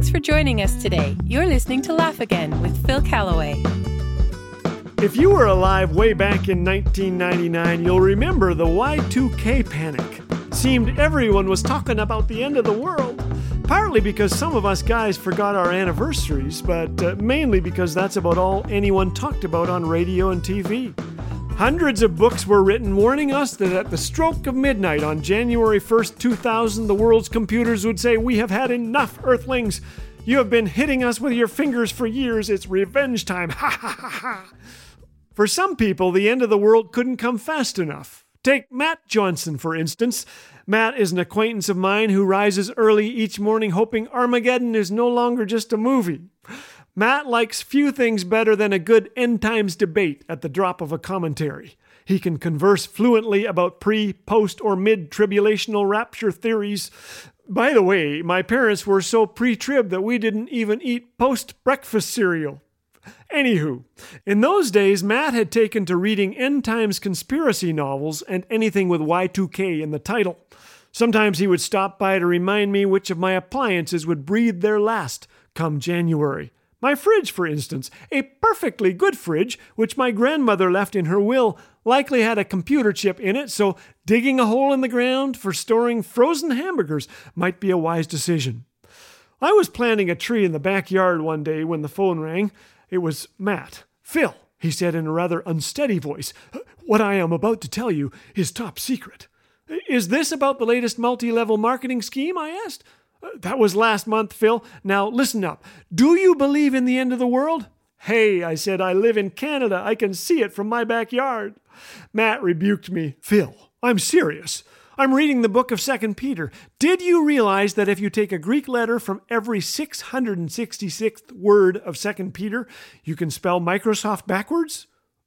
Thanks for joining us today. You're listening to Laugh Again with Phil Callaway. If you were alive way back in 1999, you'll remember the Y2K panic. Seemed everyone was talking about the end of the world. Partly because some of us guys forgot our anniversaries, but uh, mainly because that's about all anyone talked about on radio and TV. Hundreds of books were written warning us that at the stroke of midnight on January 1st, 2000, the world's computers would say, We have had enough, Earthlings. You have been hitting us with your fingers for years. It's revenge time. Ha ha ha ha. For some people, the end of the world couldn't come fast enough. Take Matt Johnson, for instance. Matt is an acquaintance of mine who rises early each morning hoping Armageddon is no longer just a movie. Matt likes few things better than a good end times debate at the drop of a commentary. He can converse fluently about pre, post, or mid tribulational rapture theories. By the way, my parents were so pre trib that we didn't even eat post breakfast cereal. Anywho, in those days, Matt had taken to reading end times conspiracy novels and anything with Y2K in the title. Sometimes he would stop by to remind me which of my appliances would breathe their last come January. My fridge, for instance, a perfectly good fridge, which my grandmother left in her will, likely had a computer chip in it, so digging a hole in the ground for storing frozen hamburgers might be a wise decision. I was planting a tree in the backyard one day when the phone rang. It was Matt. Phil, he said in a rather unsteady voice, what I am about to tell you is top secret. Is this about the latest multi level marketing scheme? I asked. That was last month, Phil. Now listen up. Do you believe in the end of the world? Hey, I said, I live in Canada. I can see it from my backyard. Matt rebuked me. Phil, I'm serious. I'm reading the book of 2 Peter. Did you realize that if you take a Greek letter from every 666th word of 2 Peter, you can spell Microsoft backwards?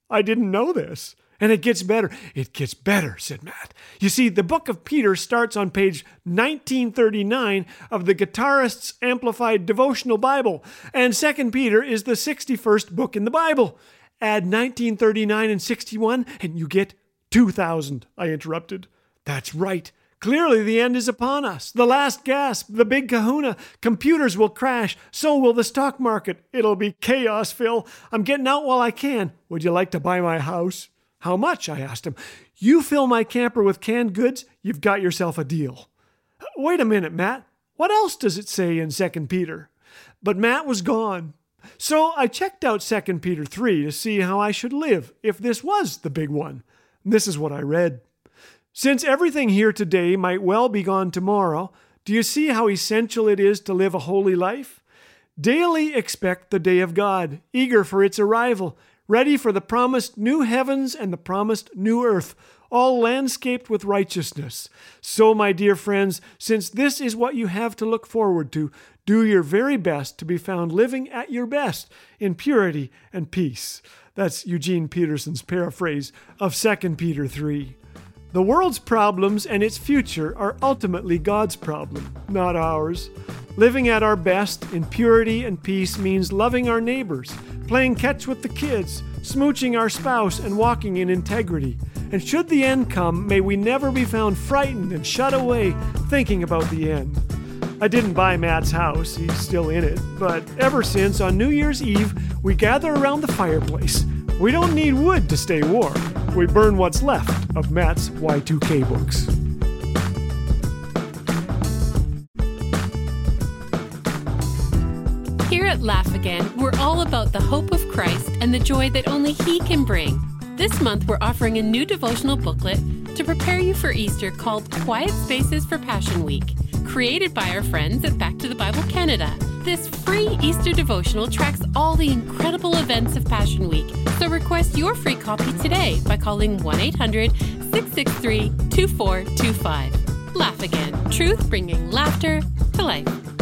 I didn't know this. And it gets better. It gets better, said Matt. You see, the book of Peter starts on page 1939 of the Guitarist's Amplified Devotional Bible, and 2 Peter is the 61st book in the Bible. Add 1939 and 61, and you get 2000, I interrupted. That's right. Clearly, the end is upon us. The last gasp, the big kahuna. Computers will crash. So will the stock market. It'll be chaos, Phil. I'm getting out while I can. Would you like to buy my house? How much? I asked him. You fill my camper with canned goods, you've got yourself a deal. Wait a minute, Matt. What else does it say in 2 Peter? But Matt was gone. So I checked out 2 Peter 3 to see how I should live if this was the big one. This is what I read. Since everything here today might well be gone tomorrow, do you see how essential it is to live a holy life? Daily expect the day of God, eager for its arrival, ready for the promised new heavens and the promised new earth, all landscaped with righteousness. So, my dear friends, since this is what you have to look forward to, do your very best to be found living at your best in purity and peace. That's Eugene Peterson's paraphrase of 2 Peter 3. The world's problems and its future are ultimately God's problem, not ours. Living at our best in purity and peace means loving our neighbors, playing catch with the kids, smooching our spouse, and walking in integrity. And should the end come, may we never be found frightened and shut away thinking about the end. I didn't buy Matt's house, he's still in it, but ever since on New Year's Eve, we gather around the fireplace. We don't need wood to stay warm we burn what's left of Matt's Y2K books. At Laugh Again, we're all about the hope of Christ and the joy that only He can bring. This month, we're offering a new devotional booklet to prepare you for Easter called Quiet Spaces for Passion Week, created by our friends at Back to the Bible Canada. This free Easter devotional tracks all the incredible events of Passion Week. So request your free copy today by calling 1 800 663 2425. Laugh again. Truth bringing laughter to life.